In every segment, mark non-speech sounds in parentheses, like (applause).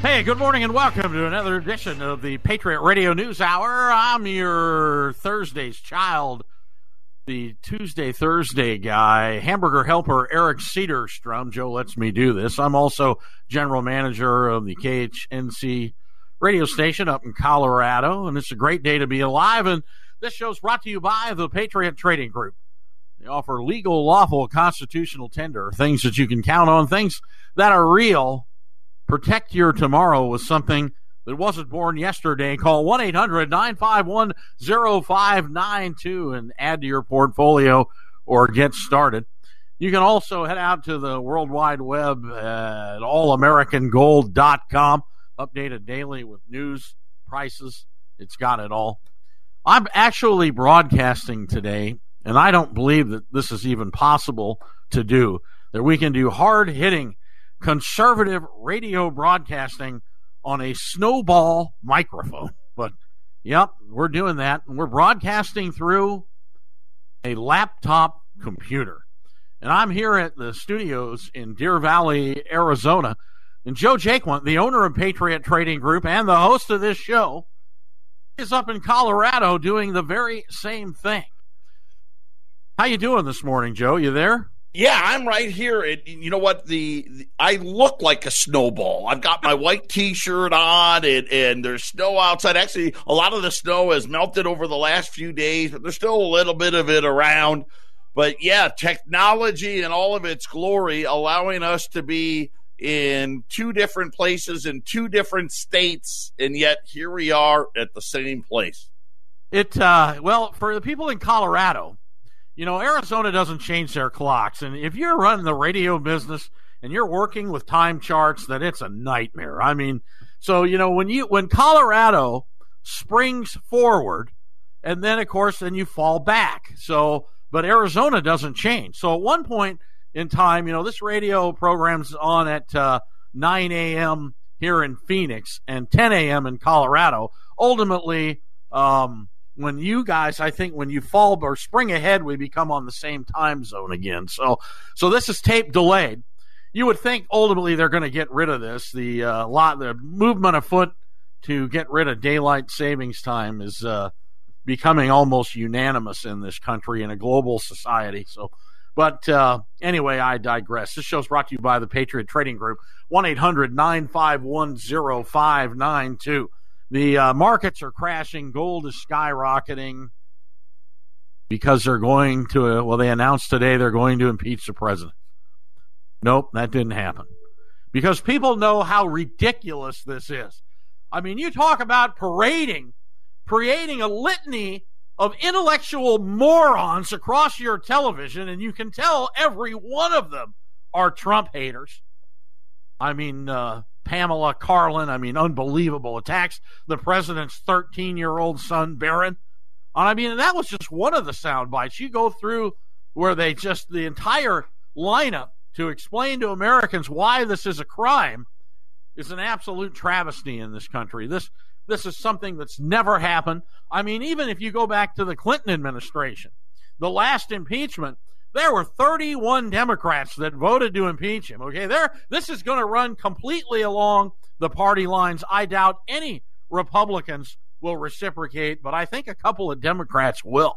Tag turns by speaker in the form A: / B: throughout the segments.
A: Hey, good morning and welcome to another edition of the Patriot Radio News Hour. I'm your Thursday's child, the Tuesday Thursday guy, hamburger helper Eric Cedarstrom. Joe lets me do this. I'm also general manager of the KHNC radio station up in Colorado, and it's a great day to be alive. And this show's brought to you by the Patriot Trading Group. They offer legal, lawful, constitutional tender, things that you can count on, things that are real Protect your tomorrow with something that wasn't born yesterday. Call 1 800 951 0592 and add to your portfolio or get started. You can also head out to the World Wide Web at allamericangold.com, updated daily with news, prices. It's got it all. I'm actually broadcasting today, and I don't believe that this is even possible to do, that we can do hard hitting conservative radio broadcasting on a snowball microphone. But, yep, we're doing that. And we're broadcasting through a laptop computer. And I'm here at the studios in Deer Valley, Arizona. And Joe Jaquint, the owner of Patriot Trading Group and the host of this show, is up in Colorado doing the very same thing. How you doing this morning, Joe? You there?
B: Yeah, I'm right here. And you know what? The, the, I look like a snowball. I've got my white T-shirt on, and, and there's snow outside. Actually, a lot of the snow has melted over the last few days, but there's still a little bit of it around. But yeah, technology and all of its glory, allowing us to be in two different places in two different states, and yet here we are at the same place.
A: It uh, well for the people in Colorado you know, Arizona doesn't change their clocks. And if you're running the radio business and you're working with time charts, then it's a nightmare. I mean, so, you know, when you, when Colorado springs forward and then, of course, then you fall back. So, but Arizona doesn't change. So at one point in time, you know, this radio program's on at uh, 9 a.m. here in Phoenix and 10 a.m. in Colorado. Ultimately, um, when you guys, I think, when you fall or spring ahead, we become on the same time zone again. So, so this is tape delayed. You would think ultimately they're going to get rid of this. The uh, lot, the movement afoot to get rid of daylight savings time is uh, becoming almost unanimous in this country in a global society. So, but uh, anyway, I digress. This show is brought to you by the Patriot Trading Group. 1 800 951 0592. The uh, markets are crashing. Gold is skyrocketing because they're going to, uh, well, they announced today they're going to impeach the president. Nope, that didn't happen. Because people know how ridiculous this is. I mean, you talk about parading, creating a litany of intellectual morons across your television, and you can tell every one of them are Trump haters. I mean, uh, Pamela Karlan. I mean, unbelievable attacks. The president's 13 year old son, Barron. I mean, that was just one of the sound bites. You go through where they just, the entire lineup to explain to Americans why this is a crime is an absolute travesty in this country. This, this is something that's never happened. I mean, even if you go back to the Clinton administration, the last impeachment, there were 31 Democrats that voted to impeach him. Okay, there. This is going to run completely along the party lines. I doubt any Republicans will reciprocate, but I think a couple of Democrats will.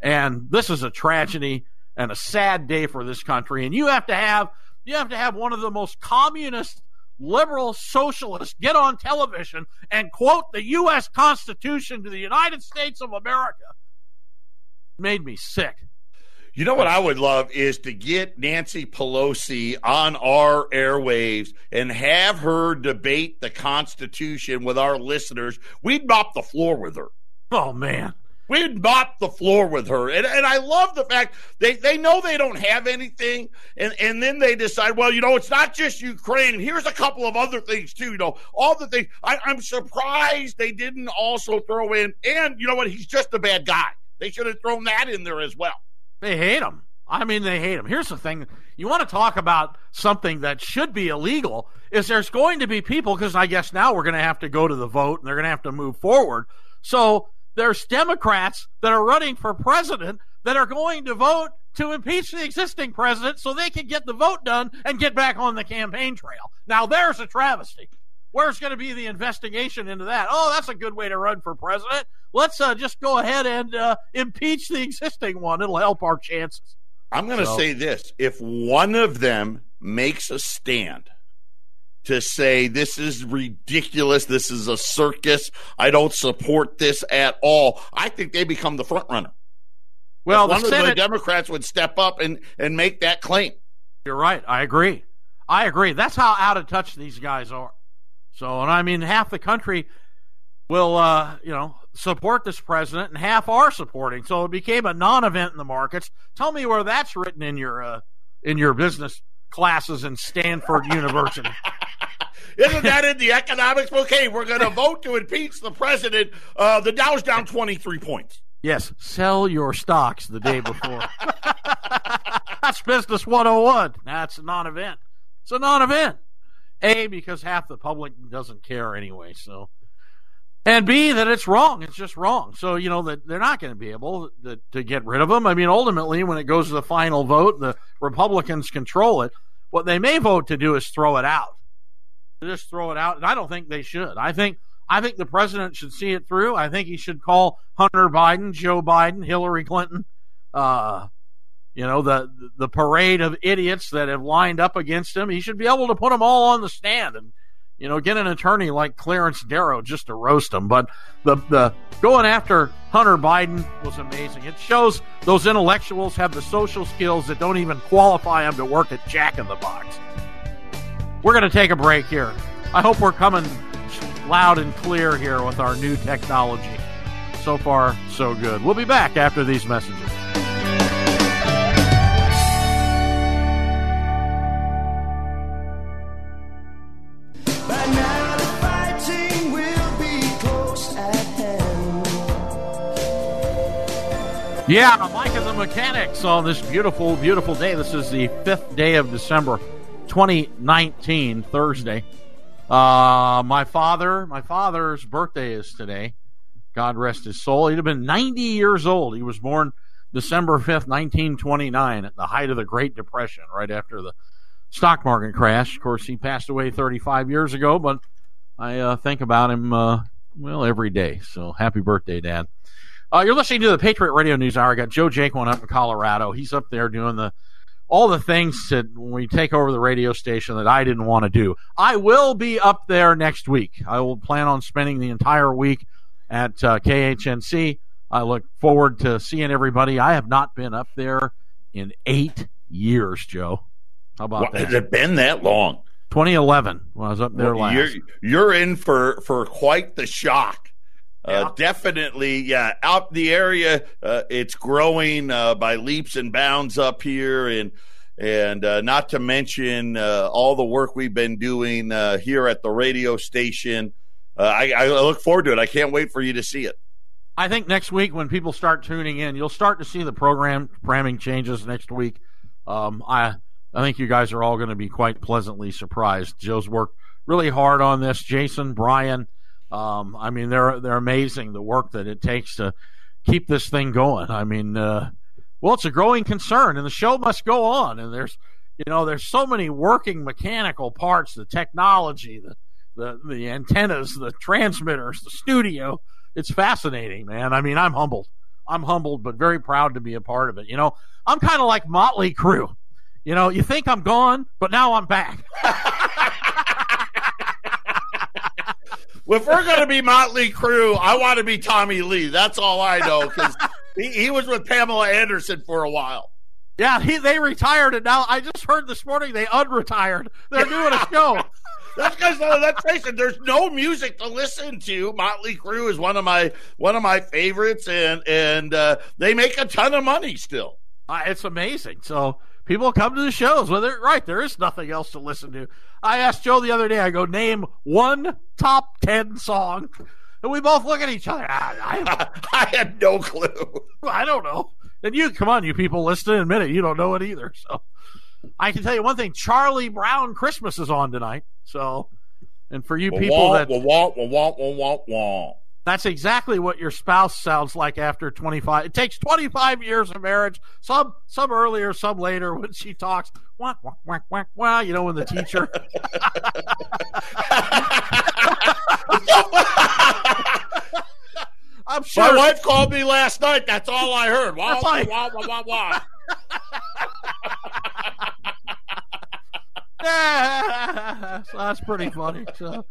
A: And this is a tragedy and a sad day for this country. And you have to have you have to have one of the most communist liberal socialists get on television and quote the U.S. Constitution to the United States of America. Made me sick.
B: You know what I would love is to get Nancy Pelosi on our airwaves and have her debate the Constitution with our listeners. We'd mop the floor with her.
A: Oh, man.
B: We'd mop the floor with her. And, and I love the fact they, they know they don't have anything. And, and then they decide, well, you know, it's not just Ukraine. Here's a couple of other things, too. You know, all the things. I, I'm surprised they didn't also throw in, and you know what? He's just a bad guy. They should have thrown that in there as well.
A: They hate him. I mean, they hate him. Here's the thing: you want to talk about something that should be illegal? Is there's going to be people because I guess now we're going to have to go to the vote and they're going to have to move forward. So there's Democrats that are running for president that are going to vote to impeach the existing president so they can get the vote done and get back on the campaign trail. Now there's a travesty. Where's going to be the investigation into that? Oh, that's a good way to run for president. Let's uh, just go ahead and uh, impeach the existing one. It'll help our chances.
B: I'm going to so. say this: if one of them makes a stand to say this is ridiculous, this is a circus, I don't support this at all, I think they become the front runner. Well, one Senate, of the Democrats would step up and and make that claim.
A: You're right. I agree. I agree. That's how out of touch these guys are. So, and I mean, half the country will, uh, you know, support this president, and half are supporting. So it became a non-event in the markets. Tell me where that's written in your uh, in your business classes in Stanford University. (laughs)
B: Isn't that in the economics book? Hey, we're going to vote to impeach the president. Uh, the Dow's down 23 points.
A: Yes, sell your stocks the day before. (laughs) That's business 101. That's a non event. It's a non event. A, because half the public doesn't care anyway. So, and B, that it's wrong. It's just wrong. So, you know, that they're not going to be able to, to get rid of them. I mean, ultimately, when it goes to the final vote, the Republicans control it. What they may vote to do is throw it out. Just throw it out. And I don't think they should. I think I think the president should see it through. I think he should call Hunter Biden, Joe Biden, Hillary Clinton, uh, you know, the the parade of idiots that have lined up against him. He should be able to put them all on the stand and, you know, get an attorney like Clarence Darrow just to roast them. But the the going after Hunter Biden was amazing. It shows those intellectuals have the social skills that don't even qualify them to work at Jack in the Box. We're going to take a break here. I hope we're coming loud and clear here with our new technology. So far, so good. We'll be back after these messages. Yeah, Mike and the Mechanics on this beautiful, beautiful day. This is the fifth day of December, 2019, Thursday. Uh, my father, my father's birthday is today. God rest his soul. He'd have been 90 years old. He was born December 5th, 1929, at the height of the Great Depression, right after the stock market crash. Of course, he passed away 35 years ago, but I uh, think about him, uh, well, every day. So happy birthday, Dad. Uh, you're listening to the Patriot Radio News Hour. I got Joe Jaquint up in Colorado. He's up there doing the all the things that we take over the radio station that I didn't want to do. I will be up there next week. I will plan on spending the entire week at uh, KHNC. I look forward to seeing everybody. I have not been up there in eight years, Joe. How about well, that?
B: Has it been that long?
A: 2011 when I was up there well,
B: last. You're, you're in for, for quite the shock. Uh, yeah. Uh, definitely, yeah. Out the area, uh, it's growing uh, by leaps and bounds up here, and and uh, not to mention uh, all the work we've been doing here at the radio station. I, I, look forward to it. I can't wait for you to see it.
A: I think next week when people start tuning in, you'll start to see the program programming changes next week. Um, I I think you guys are all going to be quite pleasantly surprised. Joe's worked really hard on this. Jason, Brian. Um, I mean, they're they're amazing. The work that it takes to keep this thing going. I mean, uh, well, it's a growing concern, and the show must go on. And there's, you know, there's so many working mechanical parts, the technology, the the the antennas, the transmitters, the studio. It's fascinating, man. I mean, I'm humbled. I'm humbled, but very proud to be a part of it. You know, I'm kind of like Motley Crue. You know, you think I'm gone, but now I'm back. (laughs)
B: if we're going to be Motley Crue, I want to be Tommy Lee. That's all I know because he, he was with Pamela Anderson for a while.
A: Yeah, he, they retired, and now I just heard this morning they unretired. They're doing a show. (laughs)
B: That's because it, there's no music to listen to. Motley Crue is one of my one of my favorites, and and uh, they make a ton of money still.
A: Uh, it's amazing. So people come to the shows. Well, they're right. There is nothing else to listen to. I asked Joe the other day. I go, name one top ten song, and we both look at each other. I,
B: I, (laughs) I had no clue. (laughs)
A: I don't know. And you, come on, you people listening, admit it. You don't know it either. So I can tell you one thing: Charlie Brown Christmas is on tonight. So, and for you people
B: wah,
A: that
B: wah, wah, wah, wah, wah.
A: That's exactly what your spouse sounds like after 25. It takes 25 years of marriage, some some earlier, some later, when she talks, wah, wah, wah, wah, wah, you know, when the teacher. (laughs) I'm sure.
B: My wife called me last night. That's all I heard. Wah, wah, wah, wah, wah, wah. (laughs)
A: so that's pretty funny. So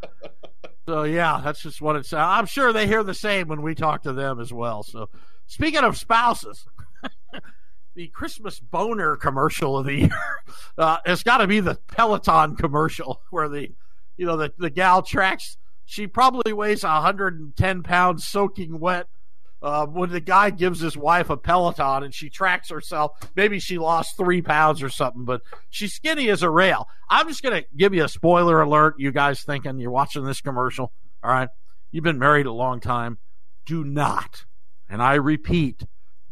A: so yeah, that's just what it's. I'm sure they hear the same when we talk to them as well. So, speaking of spouses, (laughs) the Christmas boner commercial of the year (laughs) uh, has got to be the Peloton commercial (laughs) where the, you know, the the gal tracks. She probably weighs 110 pounds, soaking wet. Uh, when the guy gives his wife a Peloton and she tracks herself, maybe she lost three pounds or something, but she's skinny as a rail. I'm just going to give you a spoiler alert. You guys thinking you're watching this commercial. All right. You've been married a long time. Do not, and I repeat,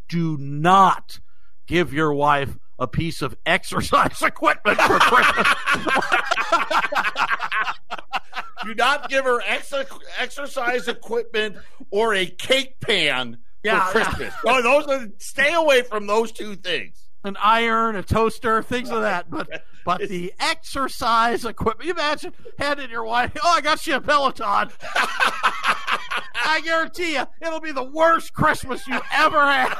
A: do not give your wife a piece of exercise (laughs) equipment for Christmas. (laughs)
B: Do not give her ex- exercise equipment or a cake pan
A: Yeah,
B: for Christmas. Oh, those are, stay away from those two things.
A: An iron, a toaster, things of that. But (laughs) but the exercise equipment. You imagine handing your wife, oh, I got you a Peloton. I guarantee you, it'll be the worst Christmas you ever had.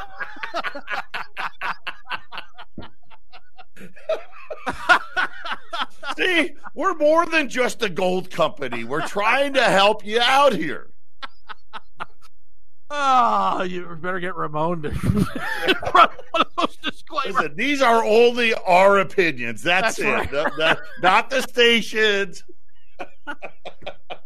B: See, we're more than just a gold company. We're trying to help you out here.
A: Oh, (laughs) you better get Ramon to (laughs) run one of those disclaimers.
B: Listen, these are only our opinions. That's,
A: That's
B: it.
A: right.
B: Not- not- not the stations. (laughs)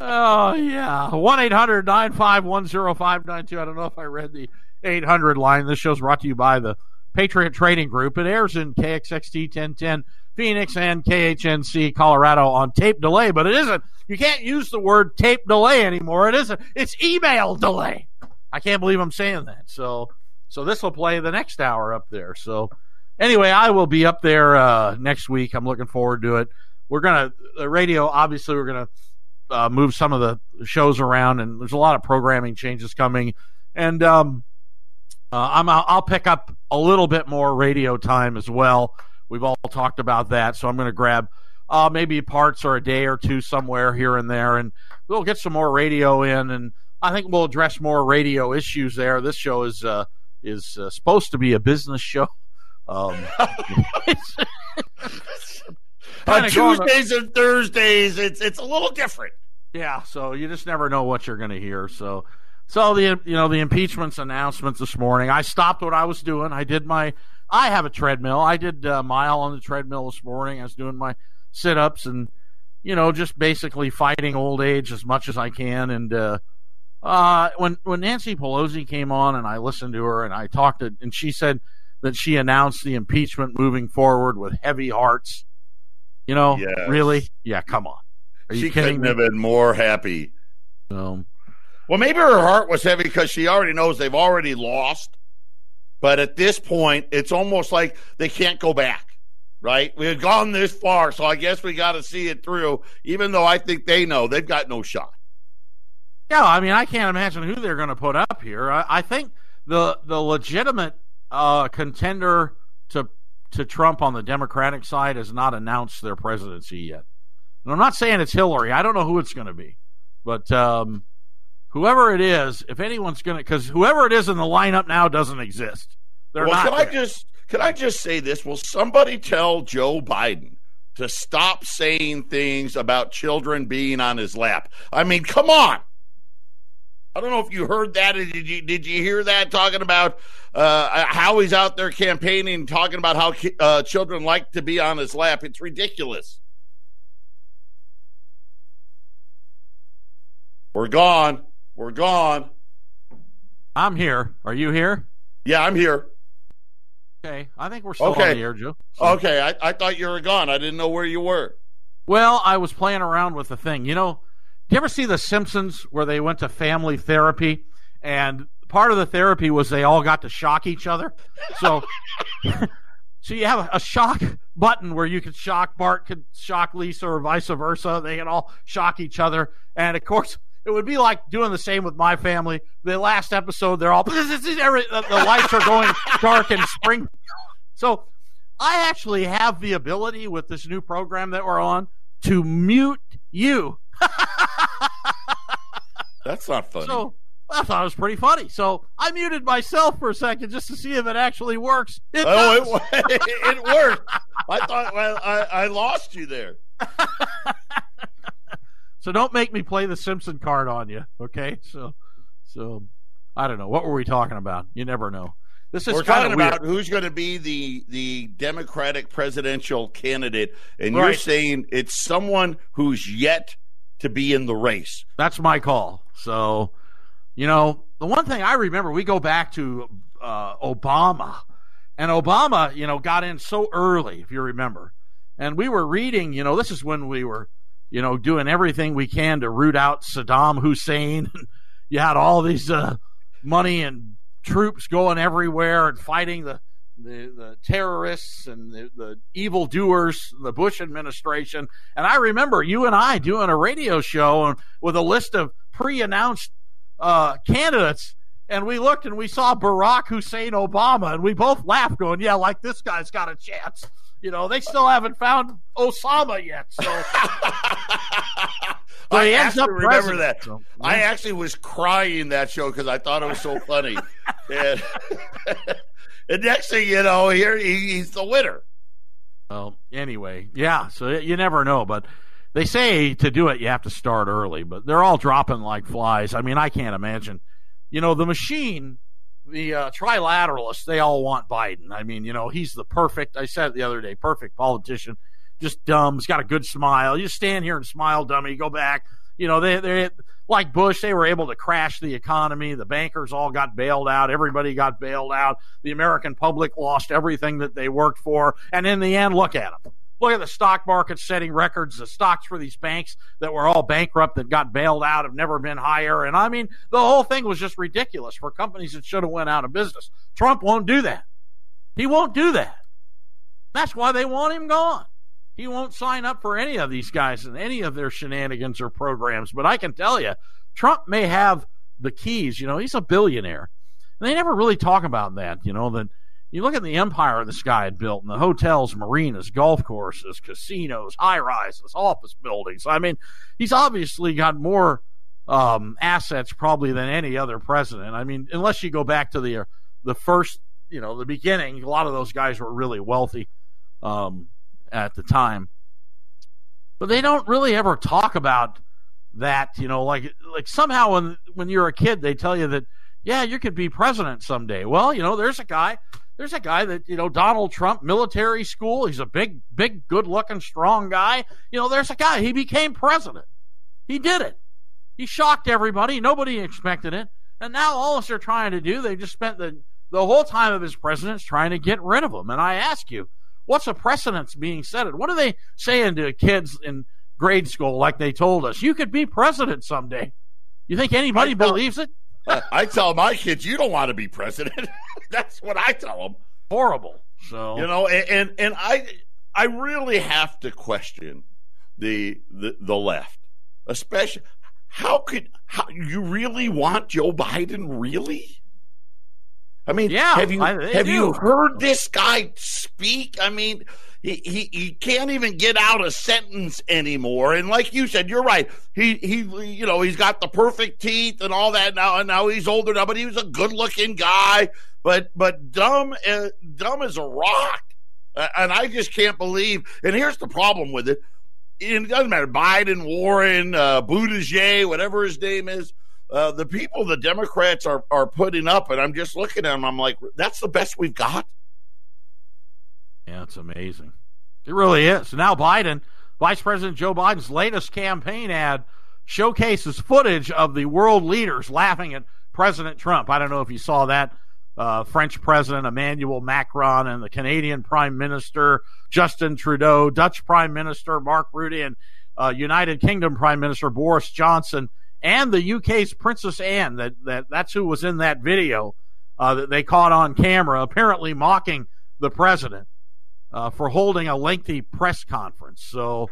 A: Oh yeah, one 510 I don't know if I read the eight hundred line. This show's brought to you by the Patriot Trading Group. It airs in KXXT ten ten Phoenix and KHNC Colorado on tape delay, but it isn't. You can't use the word tape delay anymore. It isn't. It's email delay. I can't believe I'm saying that. So so this will play the next hour up there. So anyway, I will be up there uh, next week. I'm looking forward to it. We're gonna the radio. Obviously, we're gonna uh, move some of the shows around, and there's a lot of programming changes coming. And um, uh, I'm I'll pick up a little bit more radio time as well. We've all talked about that, so I'm going to grab uh, maybe parts or a day or two somewhere here and there, and we'll get some more radio in. And I think we'll address more radio issues there. This show is uh, is uh, supposed to be a business show. Um, (laughs)
B: On Tuesdays and Thursdays, it's it's a little different.
A: Yeah, so you just never know what you're going to hear. So, so the you know the impeachments announcements this morning. I stopped what I was doing. I did my. I have a treadmill. I did a mile on the treadmill this morning. I was doing my sit ups and you know just basically fighting old age as much as I can. And uh, uh, when when Nancy Pelosi came on and I listened to her and I talked to and she said that she announced the impeachment moving forward with heavy hearts. You know,
B: Yes.
A: really? Yeah, come on. Are
B: she couldn't
A: me?
B: have been more happy.
A: So,
B: Well, maybe her heart was heavy because she already knows they've already lost. But at this point, it's almost like they can't go back, right? We've gone this far, so I guess we got to see it through, even though I think they know they've got no shot.
A: Yeah, I mean, I can't imagine who they're going to put up here. I, I think the the legitimate uh, contender to to Trump on the Democratic side has not announced their presidency yet. And I'm not saying it's Hillary. I don't know who it's going to be, but um, whoever it is, if anyone's going to, because whoever it is in the lineup now doesn't exist. They're
B: well,
A: not.
B: can I just can I just say this? Will somebody tell Joe Biden to stop saying things about children being on his lap? I mean, come on. I don't know if you heard that. Did you did you hear that talking about uh, how he's out there campaigning, talking about how uh, children like to be on his lap? It's ridiculous. We're gone. We're gone.
A: I'm here. Are you here?
B: Yeah, I'm here.
A: Okay, I think we're still
B: Okay.
A: on the air, Joe. So-
B: Okay, I, I thought you were gone. I didn't know where you were.
A: Well, I was playing around with the thing. You know, do you ever see The Simpsons where they went to family therapy and part of the therapy was they all got to shock each other? So, (laughs) so you have a, a shock button where you could shock Bart, could shock Lisa, or vice versa. They can all shock each other. And of course, it would be like doing the same with my family. The last episode, they're all (laughs) every, the, the lights are going dark and spring. So I actually have the ability with this new program that we're on to mute you. (laughs)
B: That's not funny.
A: So I thought it was pretty funny. So I muted myself for a second just to see if it actually works. It
B: oh, it, (laughs) it worked. I thought well, I, I lost you there.
A: So don't make me play the Simpson card on you, okay? So, so I don't know what were we talking about. You never know. This is
B: We're talking about who's going to be the the Democratic presidential candidate, and right. you're saying it's someone who's yet to be in the race.
A: That's my call. So, you know, the one thing I remember, we go back to uh, Obama, and Obama, you know, got in so early, if you remember, and we were reading. You know, this is when we were, you know, doing everything we can to root out Saddam Hussein. (laughs) you had all these uh, money and troops going everywhere and fighting the the, the terrorists and the, the evil doers, the Bush administration. And I remember you and I doing a radio show with a list of pre-announced uh, candidates, and we looked and we saw Barack Hussein Obama, and we both laughed, going, "Yeah, like this guy's got a chance." You know, they still haven't found Osama yet, so. (laughs)
B: I actually remember that. So, yeah. I actually was crying that show because I thought it was so funny. (laughs) and, and, next thing you know, here he, he's the winner.
A: Well, anyway, yeah. So you never know, but they say to do it, you have to start early. But they're all dropping like flies. I mean, I can't imagine. You know, the machine the uh, trilateralists, they all want Biden. I mean, you know, he's the perfect, I said it the other day, perfect politician. Just dumb. He's got a good smile. You stand here and smile, dummy. Go back. You know, they, they, like Bush, they were able to crash the economy. The bankers all got bailed out. Everybody got bailed out. The American public lost everything that they worked for. And in the end, look at them. Look at the stock market setting records. The stocks for these banks that were all bankrupt that got bailed out have never been higher. And I mean, the whole thing was just ridiculous for companies that should have went out of business. Trump won't do that. He won't do that. That's why they want him gone. He won't sign up for any of these guys and any of their shenanigans or programs. But I can tell you, Trump may have the keys. You know, he's a billionaire. And they never really talk about that, you know, that you look at the empire this guy had built and the hotels, marinas, golf courses, casinos, high rises, office buildings. I mean, he's obviously got more um, assets probably than any other president. I mean, unless you go back to the the first, you know, the beginning, a lot of those guys were really wealthy um, at the time. But they don't really ever talk about that, you know, like like somehow when when you're a kid they tell you that yeah, you could be president someday. Well, you know, there's a guy there's a guy that, you know, Donald Trump, military school. He's a big, big, good looking, strong guy. You know, there's a guy. He became president. He did it. He shocked everybody. Nobody expected it. And now all they're trying to do, they just spent the, the whole time of his presidency trying to get rid of him. And I ask you, what's a precedence being set? What are they saying to kids in grade school like they told us? You could be president someday. You think anybody believes it? (laughs)
B: I tell my kids, you don't want to be president. (laughs) That's what I tell them.
A: Horrible. So
B: you know, and, and and, I I really have to question the the, the left, especially how could how you really want Joe Biden really? I mean,
A: yeah,
B: have you
A: I,
B: have
A: do.
B: you heard this guy speak? I mean, he, he can't even get out a sentence anymore. And like you said, you're right. He he you know he's got the perfect teeth and all that now. And now he's older now, but he was a good looking guy. But but dumb uh, dumb as a rock. Uh, and I just can't believe. And here's the problem with it. It doesn't matter. Biden, Warren, uh, Buttigieg, whatever his name is. Uh, the people the Democrats are, are putting up, and I'm just looking at them. I'm like, that's the best we've got.
A: Yeah, it's amazing. It really is. Now, Biden, Vice President Joe Biden's latest campaign ad showcases footage of the world leaders laughing at President Trump. I don't know if you saw that. Uh, French President Emmanuel Macron and the Canadian Prime Minister Justin Trudeau, Dutch Prime Minister Mark Rutte, and uh, United Kingdom Prime Minister Boris Johnson, and the UK's Princess Anne. That, that that's who was in that video uh, that they caught on camera, apparently mocking the president uh, for holding a lengthy press conference. So.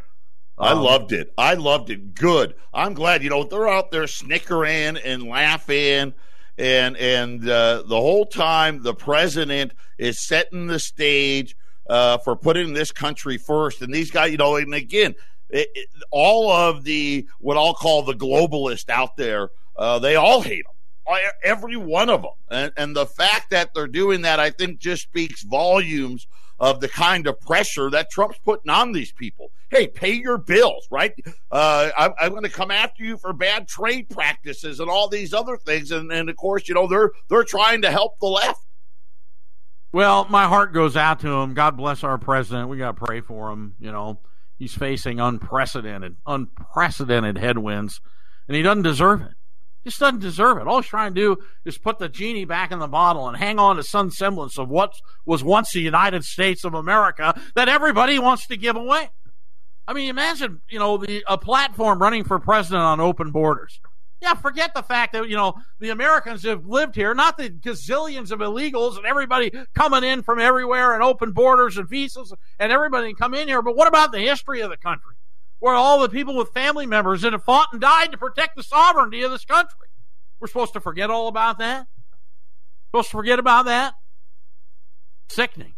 B: Um, I loved it. I loved it. Good. I'm glad. You know they're out there snickering and laughing, and and uh, the whole time the president is setting the stage uh, for putting this country first. And these guys, you know, and again, it, it, all of the what I'll call the globalists out there, uh, they all hate them, every one of them. And, and the fact that they're doing that, I think, just speaks volumes of the kind of pressure that Trump's putting on these people. Hey, pay your bills, right? Uh, I'm, I'm going to come after you for bad trade practices and all these other things. And, and of course, you know they're they're trying to help the left.
A: Well, my heart goes out to him. God bless our president. We got to pray for him. You know, he's facing unprecedented, unprecedented headwinds, and he doesn't deserve it. Just doesn't deserve it. All he's trying to do is put the genie back in the bottle and hang on to some semblance of what was once the United States of America that everybody wants to give away. I mean, imagine, you know, the a platform running for president on open borders. Yeah, forget the fact that, you know, the Americans have lived here, not the gazillions of illegals and everybody coming in from everywhere and open borders and visas and everybody come in here. But what about the history of the country? Where all the people with family members that have fought and died to protect the sovereignty of this country. We're supposed to forget all about that? Supposed to forget about that? Sickening.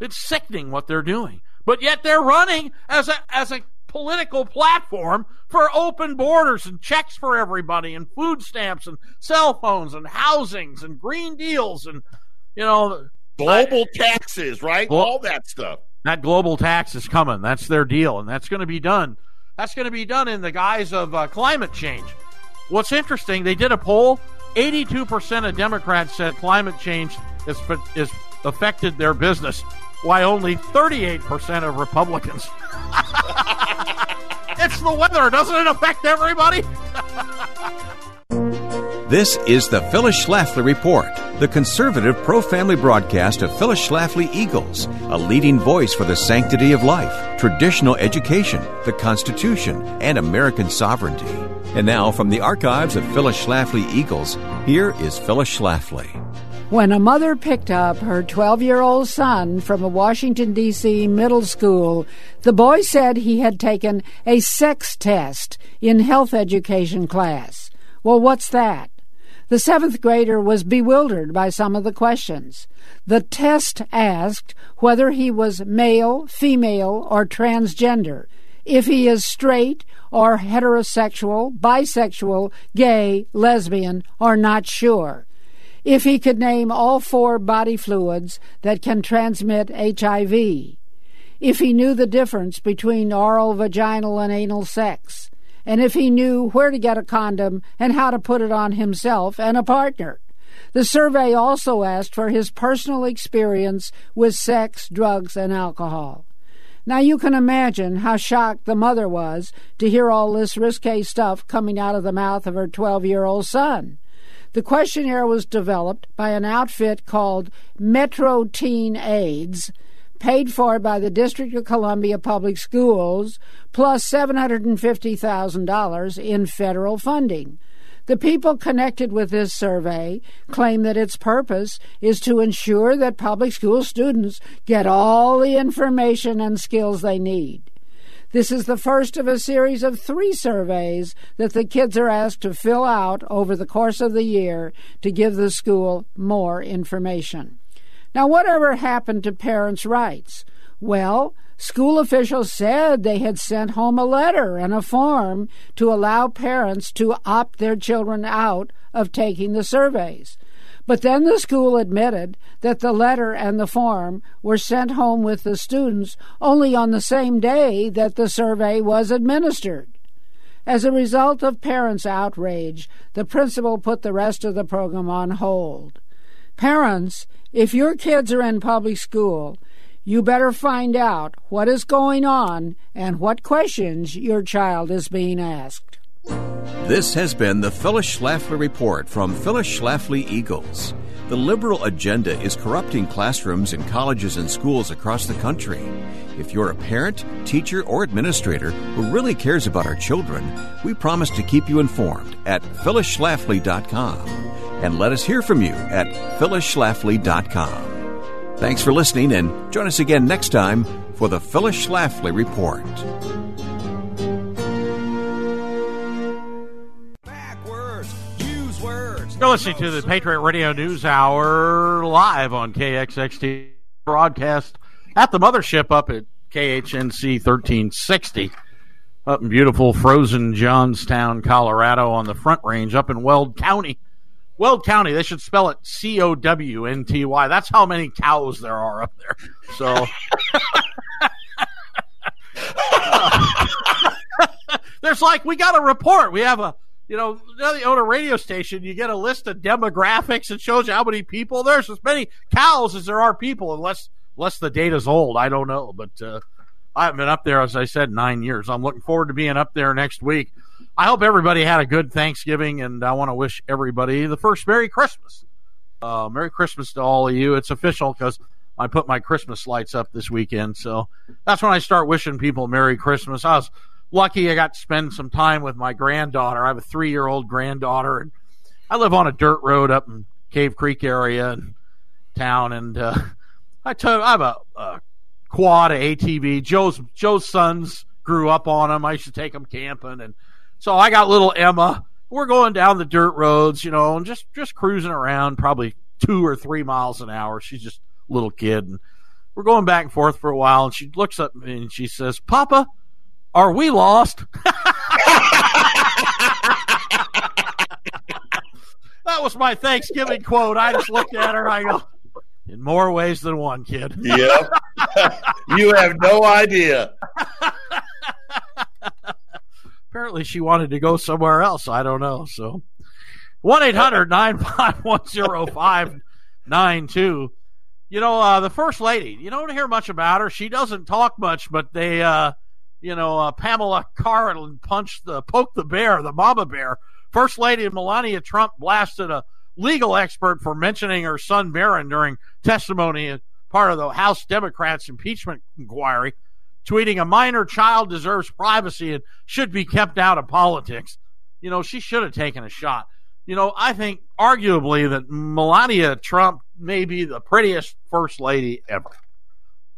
A: It's sickening what they're doing. But yet they're running as a as a political platform for open borders and checks for everybody and food stamps and cell phones and housings and green deals and you know
B: global I, taxes, right? All that stuff.
A: That global tax is coming. That's their deal, and that's going to be done. That's going to be done in the guise of uh, climate change. What's interesting, they did a poll. 82% of Democrats said climate change is, is affected their business, why only 38% of Republicans (laughs) it's the weather. Doesn't it affect everybody? (laughs)
C: this is the Phyllis Schlafly Report, the conservative pro family broadcast of Phyllis Schlafly Eagles, a leading voice for the sanctity of life, traditional education, the Constitution, and American sovereignty. And now, from the archives of Phyllis Schlafly Eagles, here is Phyllis Schlafly.
D: When a mother picked up her 12 year old son from a Washington, D.C. middle school, the boy said he had taken a sex test in health education class. Well, what's that? The seventh grader was bewildered by some of the questions. The test asked whether he was male, female, or transgender, if he is straight or heterosexual, bisexual, gay, lesbian, or not sure if he could name all four body fluids that can transmit HIV, if he knew the difference between oral, vaginal, and anal sex, and if he knew where to get a condom and how to put it on himself and a partner. The survey also asked for his personal experience with sex, drugs, and alcohol. Now you can imagine how shocked the mother was to hear all this risque stuff coming out of the mouth of her 12 year old son. The questionnaire was developed by an outfit called Metro Teen AIDS, paid for by the District of Columbia Public Schools, plus $750,000 in federal funding. The people connected with this survey claim that its purpose is to ensure that public school students get all the information and skills they need. This is the first of a series of three surveys that the kids are asked to fill out over the course of the year to give the school more information. Now, whatever happened to parents' rights? Well, school officials said they had sent home a letter and a form to allow parents to opt their children out of taking the surveys. But then the school admitted that the letter and the form were sent home with the students only on the same day that the survey was administered. As a result of parents' outrage, the principal put the rest of the program on hold. Parents, if your kids are in public school, you better find out what is going on and what questions your child is being asked.
C: This has been the Phyllis Schlafly Report from Phyllis Schlafly Eagles. The liberal agenda is corrupting classrooms in colleges and schools across the country. If you're a parent, teacher, or administrator who really cares about our children, we promise to keep you informed at phyllisschlafly.com and let us hear from you at phyllisschlafly.com. Thanks for listening and join us again next time for the Phyllis Schlafly Report. Backwards, choose words.
A: You're listening to the Patriot Radio News Hour live on KXXT broadcast at the mothership up at KHNC 1360 up in beautiful frozen Johnstown, Colorado on the Front Range up in Weld County. Weld County. They should spell it C O W N T Y. That's how many cows there are up there. So. (laughs) (laughs) There's like we got a report. We have a you know, now you own a radio station, you get a list of demographics. It shows you how many people. There's as many cows as there are people, unless unless the data's old. I don't know, but uh, I haven't been up there, as I said, nine years. I'm looking forward to being up there next week. I hope everybody had a good Thanksgiving, and I want to wish everybody the first Merry Christmas. Uh, Merry Christmas to all of you. It's official because I put my Christmas lights up this weekend, so that's when I start wishing people Merry Christmas. I was lucky I got to spend some time with my granddaughter. I have a three year old granddaughter, and I live on a dirt road up in Cave Creek area in town. And uh, I took I have a, a quad, a ATV. Joe's Joe's sons grew up on them. I used to take them camping, and so I got little Emma. We're going down the dirt roads, you know, and just just cruising around, probably two or three miles an hour. She's just a little kid, and we're going back and forth for a while. And she looks at me and she says, "Papa." Are we lost? (laughs) that was my Thanksgiving quote. I just looked at her. I go, in more ways than one, kid.
B: Yep. (laughs) you have no idea. (laughs)
A: Apparently, she wanted to go somewhere else. I don't know. So, 1 800 951 0592. You know, uh, the First Lady, you don't hear much about her. She doesn't talk much, but they, uh, you know, uh, Pamela Karlan punched the, poked the bear, the mama bear. First Lady Melania Trump blasted a legal expert for mentioning her son Barron during testimony as part of the House Democrats impeachment inquiry, tweeting a minor child deserves privacy and should be kept out of politics. You know, she should have taken a shot. You know, I think arguably that Melania Trump may be the prettiest first lady ever.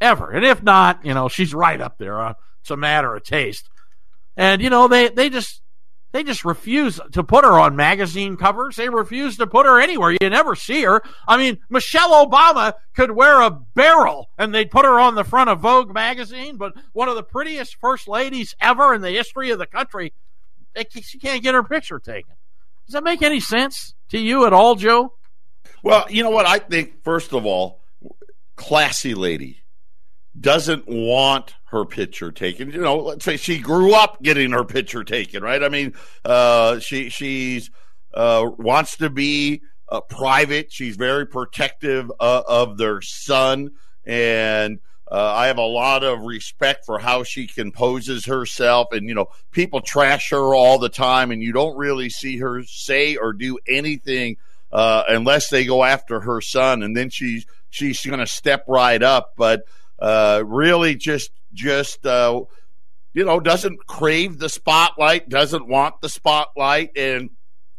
A: Ever. And if not, you know, she's right up there. Uh, it's a matter of taste. And you know, they they just they just refuse to put her on magazine covers. They refuse to put her anywhere. You never see her. I mean, Michelle Obama could wear a barrel and they'd put her on the front of Vogue magazine, but one of the prettiest first ladies ever in the history of the country, she can't get her picture taken. Does that make any sense to you at all, Joe?
B: Well, you know what? I think, first of all, classy lady doesn't want her picture taken. You know, let's say she grew up getting her picture taken, right? I mean, uh, she she's uh, wants to be uh, private. She's very protective uh, of their son, and uh, I have a lot of respect for how she composes herself. And you know, people trash her all the time, and you don't really see her say or do anything uh, unless they go after her son, and then she's she's going to step right up, but uh, really just just uh, you know doesn't crave the spotlight, doesn't want the spotlight, and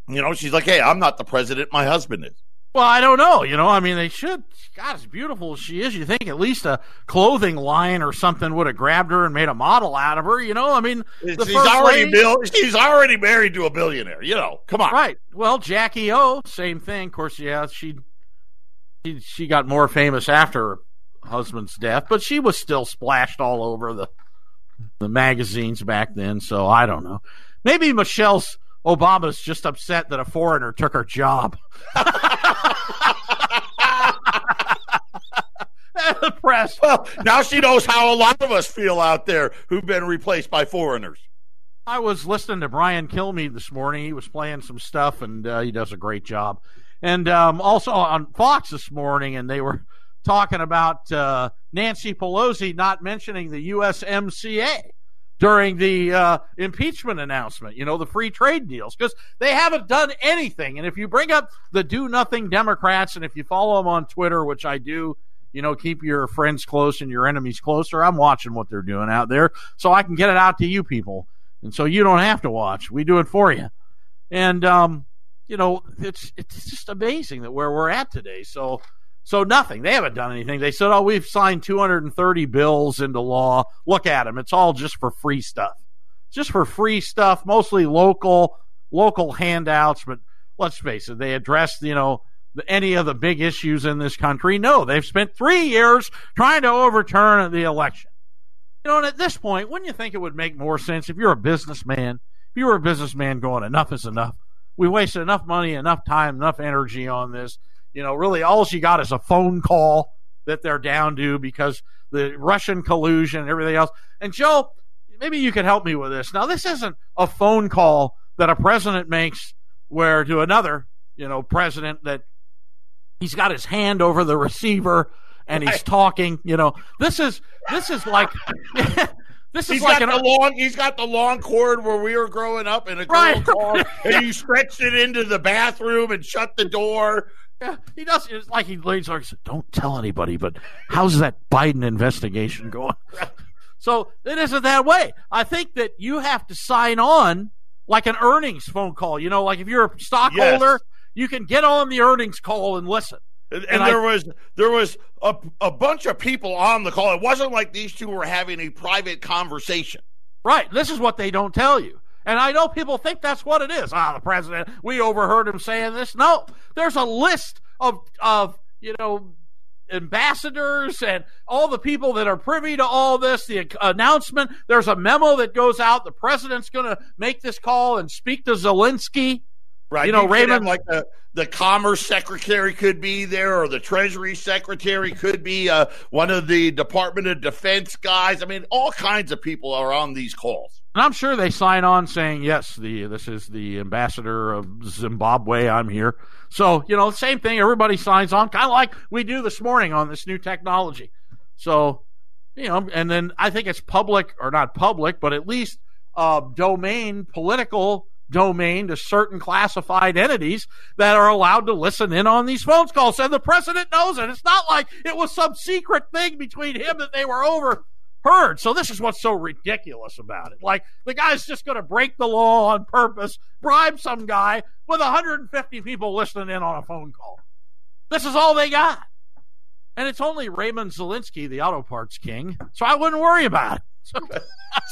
B: you know she's like, hey, I'm not the president, my husband is.
A: Well, I don't know. You know, I mean, they should. God, as beautiful as she is, you think at least a clothing line or something would have grabbed her and made a model out of her. You know, I mean,
B: she's already bill- she's already married to a billionaire. You know, come on.
A: Right. Well, Jackie O, same thing. Of course, yeah, she she, she got more famous after husband's death, but she was still splashed all over the the magazines back then. So I don't know. Maybe Michelle's Obama's just upset that a foreigner took her job. (laughs) the press.
B: Well, now she knows how a lot of us feel out there who've been replaced by foreigners.
A: I was listening to Brian Kilmeade this morning. He was playing some stuff, and uh, he does a great job. And um, also on Fox this morning, and they were talking about uh, Nancy Pelosi not mentioning the USMCA during the uh, impeachment announcement, you know, the free trade deals, because they haven't done anything. And if you bring up the do nothing Democrats, and if you follow them on Twitter, which I do, you know, keep your friends close and your enemies closer, I'm watching what they're doing out there so I can get it out to you people. And so you don't have to watch. We do it for you. And, um, you know, it's, it's just amazing that where we're at today. So, so nothing. They haven't done anything. They said, "Oh, we've signed 230 bills into law. Look at them. It's all just for free stuff. Just for free stuff, mostly local local handouts, but let's face it, they addressed, you know, any of the big issues in this country. No, they've spent 3 years trying to overturn the election. You know, and at this point, wouldn't you think it would make more sense if you're a businessman, if you were a businessman going, enough is enough. We wasted enough money, enough time, enough energy on this. You know, really, all she got is a phone call that they're down to because the Russian collusion and everything else. And Joe, maybe you could help me with this. Now, this isn't a phone call that a president makes where to another, you know, president that he's got his hand over the receiver and he's talking. You know, this is this is like. (laughs) This is
B: he's
A: like
B: got
A: an
B: the long. He's got the long cord where we were growing up in a
A: Right.
B: car, and (laughs) you stretched it into the bathroom and shut the door.
A: Yeah, he does. It's like he leans like, "Don't tell anybody." But how's that Biden investigation going? (laughs) so it isn't that way. I think that you have to sign on like an earnings phone call. You know, like if you're a stockholder,
B: Yes.
A: you can get on the earnings call and listen.
B: And,
A: And I-
B: there was there was a, a bunch of people on the call. It wasn't like these two were having a private conversation.
A: Right. This is what they don't tell you. And I know people think that's what it is. Ah, the president, we overheard him saying this. No, there's a list of, of, you know, ambassadors and all the people that are privy to all this, the announcement. There's a memo that goes out. The president's going to make this call and speak to Zelensky.
B: Right.
A: You know,
B: could
A: Raymond-
B: like the, the commerce secretary could be there, or the treasury secretary could be uh, one of the Department of Defense guys. I mean, all kinds of people are on these calls.
A: And I'm sure they sign on saying, yes, the this is the ambassador of Zimbabwe. I'm here. So, you know, same thing. Everybody signs on, kind of like we do this morning on this new technology. So, you know, and then I think it's public or not public, but at least uh, domain, political domain to certain classified entities that are allowed to listen in on these phone calls. And the president knows it. It's not like it was some secret thing between him that they were overheard. So this is what's so ridiculous about it. Like the guy's just going to break the law on purpose, bribe some guy with 150 people listening in on a phone call. This is all they got. And it's only Raymond Zelensky, the auto parts king. So I wouldn't worry about it.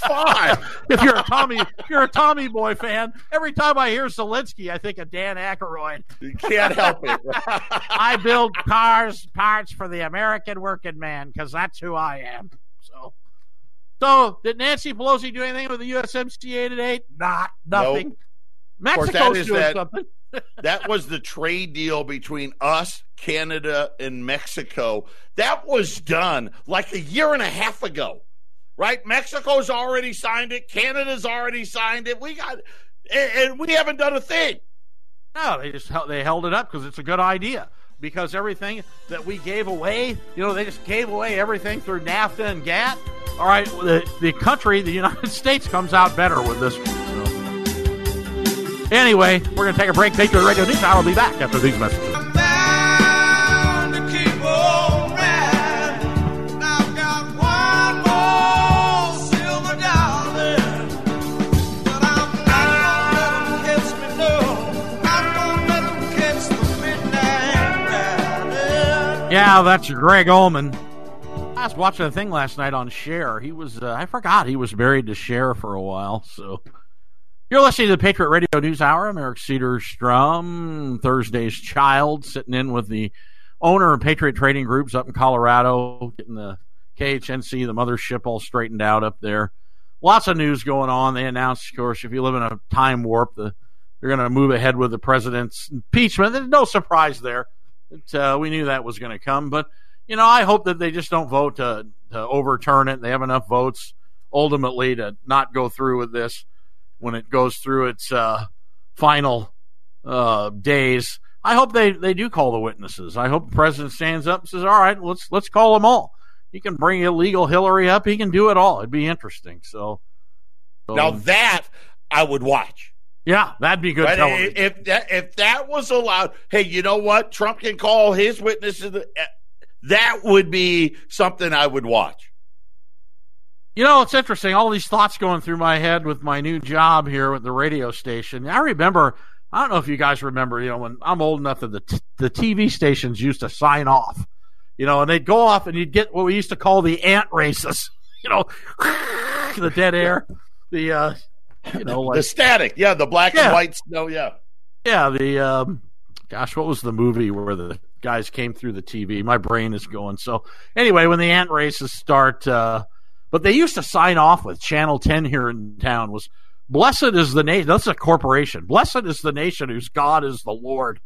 B: Fine.
A: if you're a Tommy, if you're a Tommy Boy fan, every time I hear Zelensky, I think of Dan Aykroyd.
B: you can't help it. (laughs)
A: I build cars parts for the American working man because that's who I am. So, so did Nancy Pelosi do anything with the USMCA today? Not nothing.
B: Nope. course, that
A: Mexico's
B: is
A: doing
B: that-
A: something. (laughs)
B: that was the trade deal between us, Canada, and Mexico. That was done like a year and a half ago, right? Mexico's already signed it. Canada's already signed it. We got, and, we haven't done a thing.
A: No, they just held, they held it up because it's a good idea. Because everything that we gave away, you know, they just gave away everything through NAFTA and GATT. All right, the, the country, the United (laughs) States, comes out better with this. So. Anyway, we're going to take a break. Patriot Radio News I'll be back after these messages. Yeah, that's Gregg Allman. I was watching a thing last night on Cher. He was, uh, I forgot he was married to Cher for a while. So you're listening to the Patriot Radio News Hour. I'm Eric Cedar Strum, Thursday's child, sitting in with the owner of Patriot Trading Groups up in Colorado, getting the KHNC, the mothership, all straightened out up there. Lots of news going on. They announced, of course, if you live in a time warp, the, they're going to move ahead with the president's impeachment. There's no surprise there. It, uh, we knew that was going to come, but you know, I hope that they just don't vote to, to overturn it. They have enough votes ultimately to not go through with this when it goes through its uh, final uh, days. I hope they, they do call the witnesses. I hope the president stands up and says, "All right, let's let's call them all." He can bring illegal Hillary up. He can do it all. It'd be interesting. So, so
B: Now that I would watch.
A: Yeah, that'd be good television.
B: If that if that was allowed, hey, you know what? Trump can call his witnesses. eh, That would be something I would watch.
A: You know, it's interesting. All these thoughts going through my head with my new job here with the radio station. I remember. I don't know if you guys remember. You know, when I'm old enough that the t- the TV stations used to sign off. You know, and they'd go off and you'd get what we used to call the ant races. (laughs) You know, (laughs) the dead air. The uh, (laughs) you know, like
B: the static, yeah, the black
A: Yeah.
B: and white snow, yeah.
A: Yeah, the um, gosh, what was the movie where the guys came through the TV? My brain is going. So anyway, when the ant races start, uh, but they used to sign off with Channel Ten here in town was Blessed is the nation. That's a corporation. Blessed is the nation whose God is the Lord.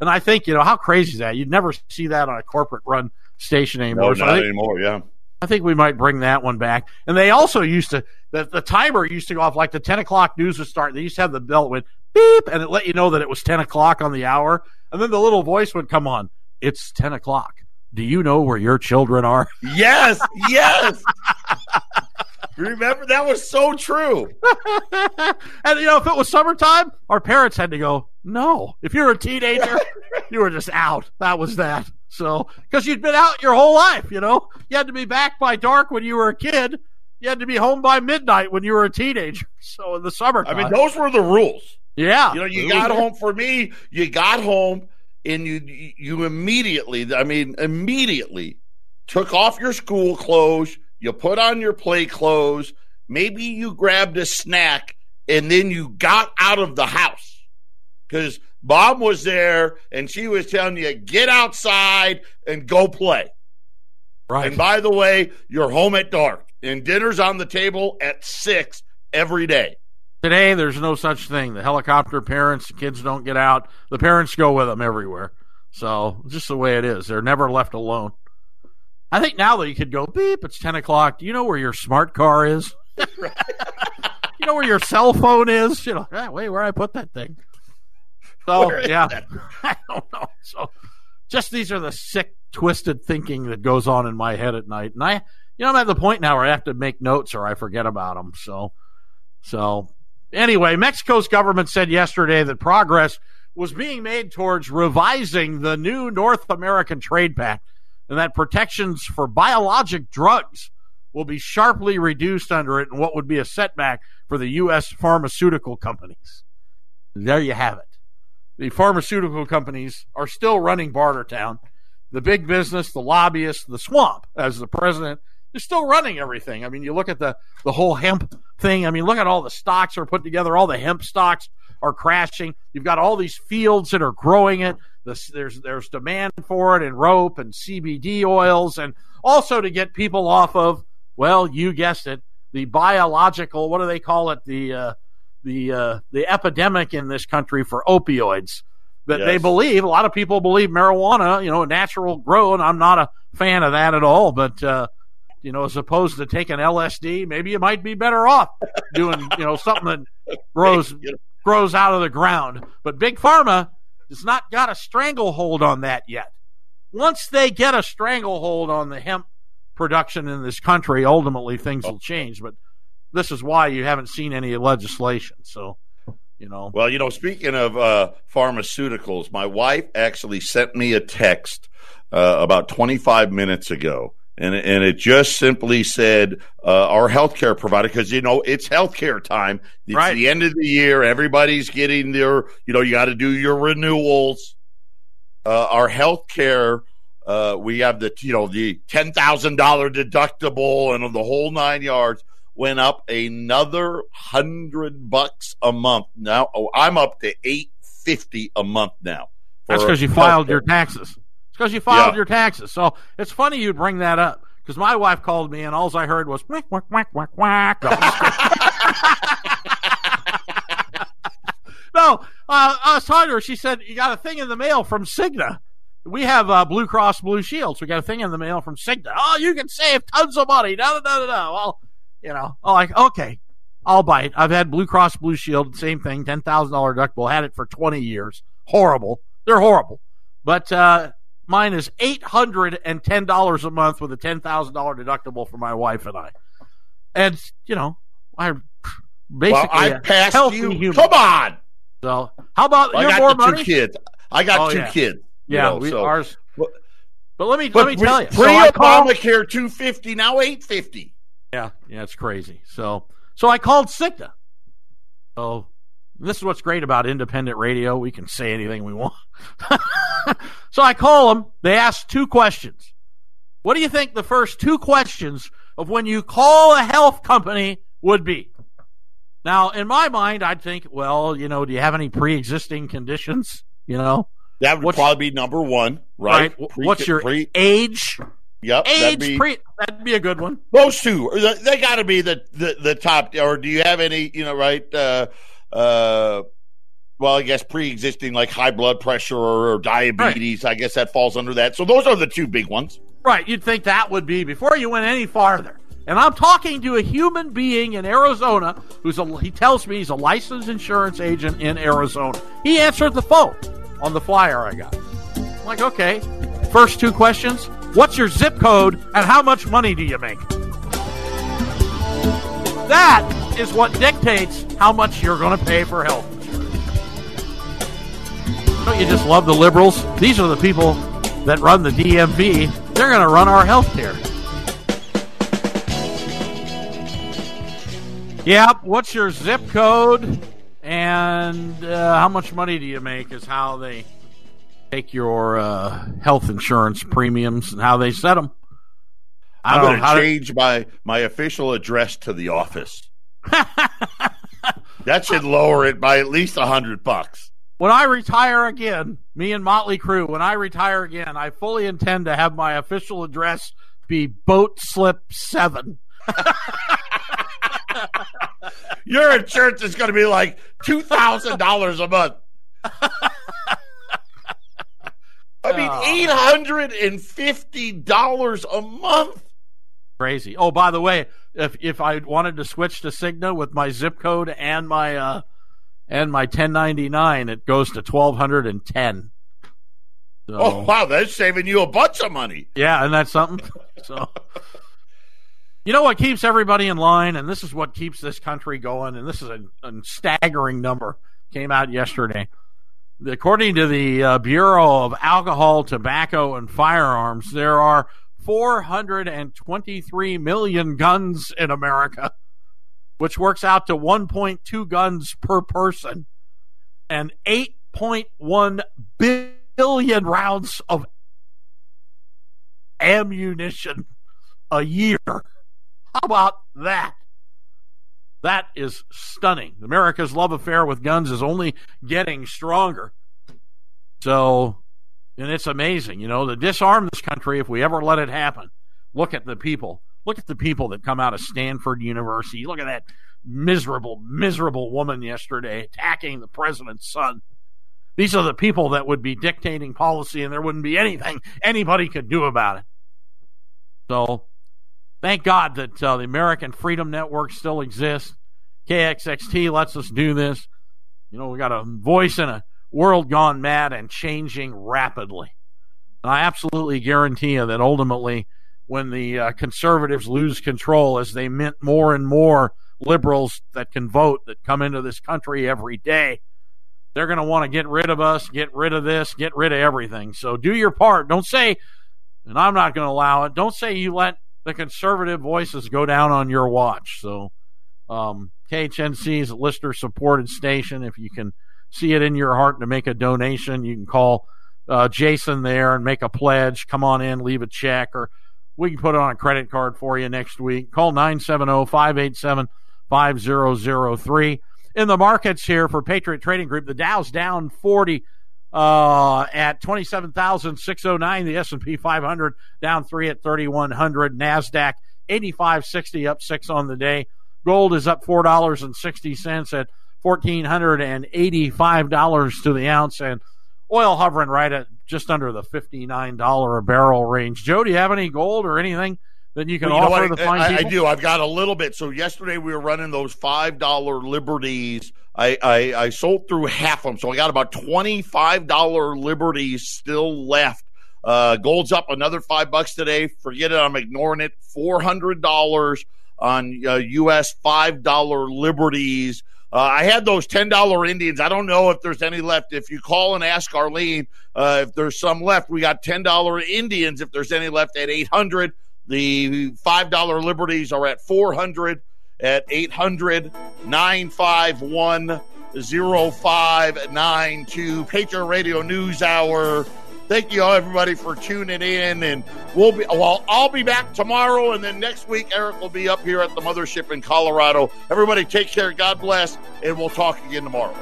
A: And I think, you know, how crazy is that? You'd never see that on a corporate run station
B: No,
A: anymore. So
B: not
A: think,
B: anymore. Yeah.
A: I think we might bring that one back. And they also used to the, the timer used to go off like the ten o'clock news would start. They used to have the bell went beep and it let you know that it was ten o'clock on the hour. And then the little voice would come on. It's ten o'clock. Do you know where your children are?
B: Yes. Yes. (laughs) Remember that was so true. (laughs)
A: and you know, if it was summertime, our parents had to go, no. If you're a teenager, (laughs) you were just out. That was that. So, because you'd been out your whole life, you know, you had to be back by dark when you were a kid. You had to be home by midnight when you were a teenager. So in the
B: summer,
A: I
B: mean, those were the rules.
A: yeah,
B: You know, you got home for me. You got home, and you you immediately. I mean, immediately took off your school clothes. You put on your play clothes. Maybe you grabbed a snack, and then you got out of the house because mom was there, and she was telling you get outside and go play.
A: right.
B: And by the way, you're home at dark, and dinner's on the table at six every day.
A: Today, there's no such thing. The helicopter parents, kids don't get out. The parents go with them everywhere. So, just the way it is. They're never left alone. I think now that you could go beep, it's 10 o'clock. Do you know where your smart car is? (laughs) you know where your cell phone is? You know, ah, wait, where I put that thing? So,
B: Where
A: yeah. (laughs) I don't know. So, just these are the sick, twisted thinking that goes on in my head at night. And I, you know, I'm at the point now where I have to make notes or I forget about them. So, so anyway, Mexico's government said yesterday that progress was being made towards revising the new North American Trade Pact and that protections for biologic drugs will be sharply reduced under it and what would be a setback for the U.S. pharmaceutical companies. There you have it. The pharmaceutical companies are still running Bartertown. The big business, the lobbyists, the swamp, as the president is still running everything. I mean, you look at the, the whole hemp thing. I mean, look at all the stocks are put together. All the hemp stocks are crashing. You've got all these fields that are growing it. This, there's there's demand for it and rope and CBD oils, and also to get people off of well, you guessed it, the biological. What do they call it? The uh, the uh, the epidemic in this country for opioids. That they believe a lot of people believe marijuana, you know, natural grow, and I'm not a fan of that at all. But uh, you know, as opposed to taking LSD, maybe you might be better off doing you know something that (laughs) grows grows out of the ground. But big pharma has not got a stranglehold on that yet. Once they get a stranglehold on the hemp production in this country, ultimately things will change. But this is why you haven't seen any legislation. So, you know,
B: Well, you know, speaking of uh, pharmaceuticals, my wife actually sent me a text uh, about 25 minutes ago. And, and it just simply said uh, our healthcare provider, because, you know, it's healthcare time. It's
A: Right.
B: the end of the year. Everybody's getting their, you know, you got to do your renewals. Uh, our healthcare, uh, we have the, you know, the $10,000 deductible and the whole nine yards went up another hundred bucks a month. Now oh, I'm up to eight fifty a month now.
A: that's because you filed your taxes. It's because you filed
B: Yeah.
A: your taxes. So it's funny you bring that up because my wife called me and all I heard was whack, whack, whack, whack, whack. No, I'm just kidding. (laughs) no uh, I was talking to her. She said, You got a thing in the mail from Cigna. We have uh, Blue Cross Blue Shields. We got a thing in the mail from Cigna. Oh, you can save tons of money. No, no, no, no. Well, you know, I'm like, okay, I'll bite. I've had Blue Cross Blue Shield, same thing, $10,000 deductible. Had it for 20 years. Horrible. They're horrible. But uh, mine is $810 a month with a $10,000 deductible for my wife and I. And, you know, I basically
B: Well, I passed
A: healthy
B: you.
A: human.
B: Come on,
A: So, how about
B: I
A: your more money?
B: two kids. I got
A: Oh,
B: two
A: yeah.
B: kids.
A: Yeah,
B: know,
A: we,
B: so-
A: ours.
B: But-
A: But let me
B: But
A: let me tell you.
B: pre
A: So
B: Obamacare two fifty now eight fifty.
A: yeah, yeah, it's crazy. So so I called Cigna. So this is what's great about independent radio. We can say anything we want. (laughs) so I call them. They ask two questions. What do you think the first two questions of when you call a health company would be? Now, in my mind, I'd think, well, you know, do you have any pre-existing conditions? You know,
B: That would
A: What's-
B: probably be number one, right?
A: Right.
B: Pre-
A: What's your
B: pre-
A: age?
B: Yep, that'd
A: Age
B: be
A: pre that'd be a good one.
B: those two. They, they got to be the, the the top. Or do you have any? You know, right? Uh, uh, well, I guess pre-existing like high blood pressure or, diabetes. I guess that falls under that. So those are the two big ones.
A: Right, you'd think that would be before you went any farther. And I'm talking to a human being in Arizona who's a he tells me he's a licensed insurance agent in Arizona. He answered the phone on the flyer I got. I'm like, okay. First two questions. What's your zip code and how much money do you make? That is what dictates how much you're going to pay for health insurance. Don't you just love the liberals? These are the people that run the DMV. They're going to run our health care. Yep. What's your zip code and uh, how much money do you make is how they take your uh, health insurance premiums and how they set them.
B: I'm going
A: oh, how
B: to change my my official address to the office. (laughs) that should lower it by at least a hundred bucks.
A: when I retire again, me and Motley Crue, when I retire again, I fully intend to have my official address be Boat Slip 7. (laughs)
B: Your insurance is going to be like two thousand dollars a month. (laughs) I mean,
A: Oh.
B: eight hundred and fifty dollars a month.
A: Crazy. Oh, by the way, if if I wanted to switch to Cigna with my zip code and my uh and my 1099, it goes to 1210. So,
B: Oh wow, that's saving you a bunch of money.
A: Yeah, and that's something. (laughs) So, you know what keeps everybody in line, and this is what keeps this country going, and this is a, a staggering number came out yesterday. According to the uh, Bureau of Alcohol, Tobacco, and Firearms, there are 423 million guns in America, which works out to 1.2 guns per person, and 8.1 billion rounds of ammunition a year. How about that? That is stunning. America's love affair with guns is only getting stronger. So, and it's amazing, you know, to disarm this country if we ever let it happen. Look at the people. Look at the people that come out of Stanford University. Look at that miserable, miserable woman yesterday attacking the president's son. These are the people that would be dictating policy, and there wouldn't be anything anybody could do about it. So, thank God that uh, the American Freedom Network still exists. KXXT lets us do this. You know, we got a voice in a world gone mad and changing rapidly. I absolutely guarantee you that ultimately, when the uh, conservatives lose control, as they mint more and more liberals that can vote that come into this country every day, they're going to want to get rid of us, get rid of this, get rid of everything. So do your part. Don't say, and I'm not going to allow it. Don't say you let the conservative voices go down on your watch. So, um, KHNC is a listener supported station. If you can see it in your heart to make a donation, you can call uh, Jason there and make a pledge. Come on in, leave a check, or we can put it on a credit card for you next week. Call 970 587 5003. In the markets here for Patriot Trading Group, the Dow's down 40 uh, at 27,609. The S&P 500 down 3 at 3,100. NASDAQ 85.60 up 6 on the day. Gold is up $4.60 at $1,485 to the ounce. And oil hovering right at just under the $59 a barrel range. Joe, do you have any gold or anything that you can
B: Well, you
A: offer
B: what?
A: the fine
B: I, I do. I've got a little bit. So yesterday we were running those five dollar liberties. I, I I sold through half of them, so I got about twenty five dollar liberties still left. Uh, gold's up another five bucks today. Forget it. I'm ignoring it. Four hundred dollars on uh, U.S. five dollar liberties. Uh, I had those ten dollar Indians. I don't know if there's any left. If you call and ask Arlene uh, if there's some left, we got ten dollar Indians. If there's any left at eight hundred. The five dollar liberties are at four hundred at 800 951 0592. Patriot Radio News Hour. Thank you, all, everybody, for tuning in. And we'll be, well, I'll be back tomorrow. And then next week, Eric will be up here at the mothership in Colorado. Everybody, take care. God bless. And we'll talk again tomorrow.